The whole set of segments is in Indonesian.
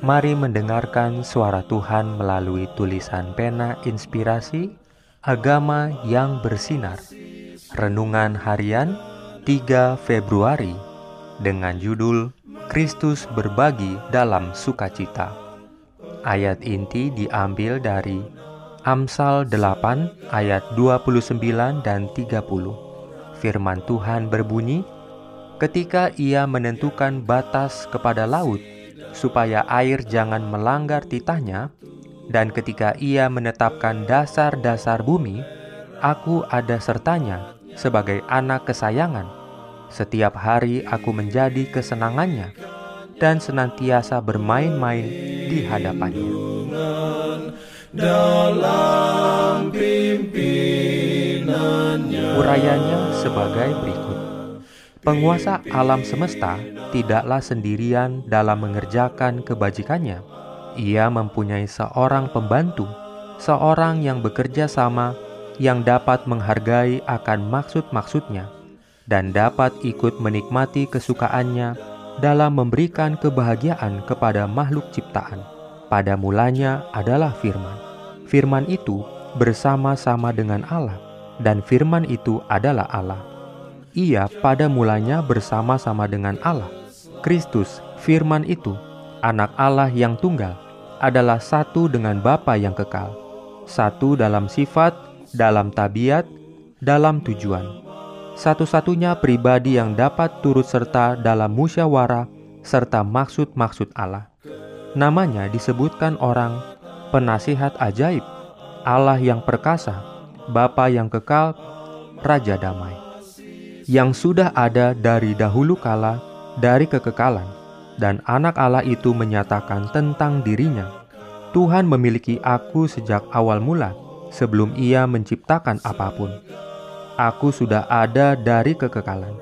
Mari mendengarkan suara Tuhan melalui tulisan pena inspirasi Agama yang bersinar. Renungan harian 3 Februari Dengan judul Kristus berbagi dalam sukacita. Ayat inti diambil dari Amsal 8 ayat 29 dan 30 Firman Tuhan berbunyi Ketika ia menentukan batas kepada laut supaya air jangan melanggar titahnya, dan ketika ia menetapkan dasar-dasar bumi, aku ada sertanya sebagai anak kesayangan. Setiap hari aku menjadi kesenangannya, dan senantiasa bermain-main di hadapannya. Urayanya sebagai berikut. Penguasa alam semesta tidaklah sendirian dalam mengerjakan kebajikannya. Ia mempunyai seorang pembantu, seorang yang bekerja sama, yang dapat menghargai akan maksud-maksudnya, dan dapat ikut menikmati kesukaannya dalam memberikan kebahagiaan kepada makhluk ciptaan. Pada mulanya adalah firman. Firman itu bersama-sama dengan Allah, dan firman itu adalah Allah ia pada mulanya bersama-sama dengan Allah. Kristus, firman itu, anak Allah yang tunggal, adalah satu dengan Bapa yang kekal, satu dalam sifat, dalam tabiat, dalam tujuan. Satu-satunya pribadi yang dapat turut serta dalam musyawarah serta maksud-maksud Allah. Namanya disebutkan orang penasihat ajaib, Allah yang perkasa, Bapa yang kekal, Raja damai yang sudah ada dari dahulu kala, dari kekekalan, dan anak Allah itu menyatakan tentang dirinya, Tuhan memiliki aku sejak awal mula, sebelum ia menciptakan apa pun. Aku sudah ada dari kekekalan.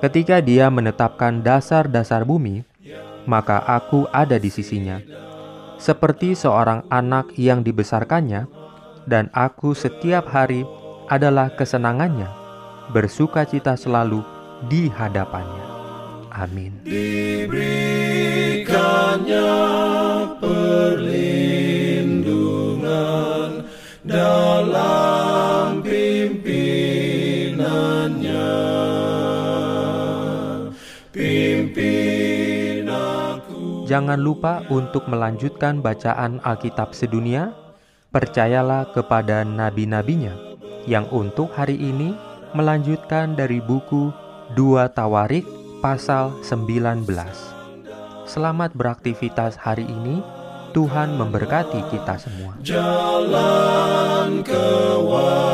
Ketika dia menetapkan dasar-dasar bumi, maka aku ada di sisinya. Seperti seorang anak yang dibesarkannya, dan aku setiap hari adalah kesenangannya bersuka cita selalu di hadapannya. Amin. Diberikannya perlindungan dalam pimpinannya. Pimpin aku. Jangan lupa untuk melanjutkan bacaan Alkitab sedunia. Percayalah kepada nabi-nabinya yang untuk hari ini melanjutkan dari buku 2 Tawarik pasal 19. Selamat beraktivitas hari ini. Tuhan memberkati kita semua. Jalan kewajiban